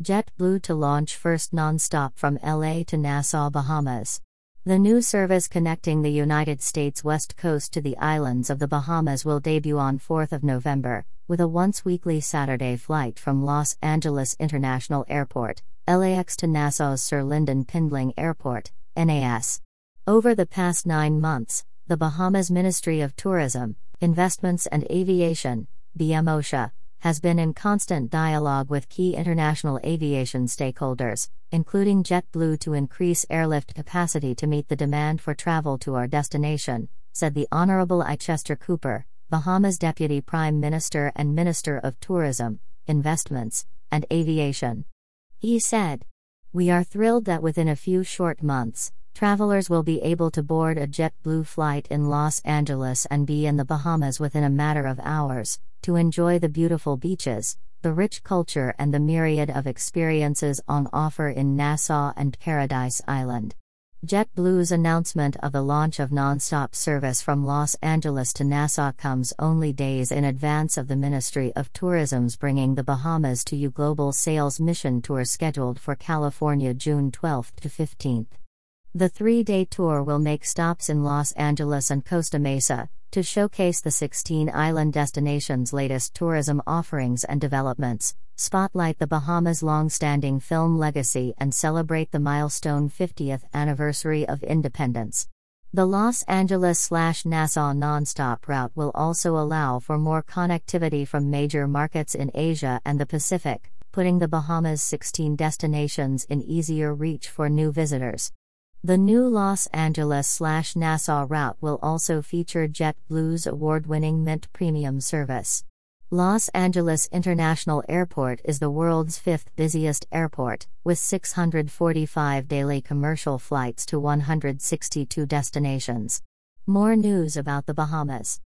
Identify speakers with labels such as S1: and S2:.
S1: JetBlue to launch first nonstop from LA to Nassau, Bahamas. The new service connecting the United States West Coast to the islands of the Bahamas will debut on 4th of November, with a once weekly Saturday flight from Los Angeles International Airport, LAX to Nassau's Sir Lynden Pindling Airport, NAS. Over the past nine months, the Bahamas Ministry of Tourism, Investments and Aviation, BMOTIA, has been in constant dialogue with key international aviation stakeholders, including JetBlue, to increase airlift capacity to meet the demand for travel to our destination, said the Honorable Chichester Cooper, Bahamas Deputy Prime Minister and Minister of Tourism, Investments, and Aviation. He said, We are thrilled that within a few short months, travelers will be able to board a JetBlue flight in Los Angeles and be in the Bahamas within a matter of hours, to enjoy the beautiful beaches, the rich culture, and the myriad of experiences on offer in Nassau and Paradise Island. JetBlue's announcement of the launch of nonstop service from Los Angeles to Nassau comes only days in advance of the Ministry of Tourism's Bringing the Bahamas to You Global Sales Mission Tour scheduled for California June 12 to 15. The three day tour will make stops in Los Angeles and Costa Mesa to showcase the 16 island destinations' latest tourism offerings and developments, spotlight the Bahamas' long standing film legacy, and celebrate the milestone 50th anniversary of independence. The Los Angeles Nassau nonstop route will also allow for more connectivity from major markets in Asia and the Pacific, putting the Bahamas' 16 destinations in easier reach for new visitors. The new Los Angeles Nassau route will also feature JetBlue's award winning Mint Premium service. Los Angeles International Airport is the world's fifth busiest airport, with 645 daily commercial flights to 162 destinations. More news about the Bahamas.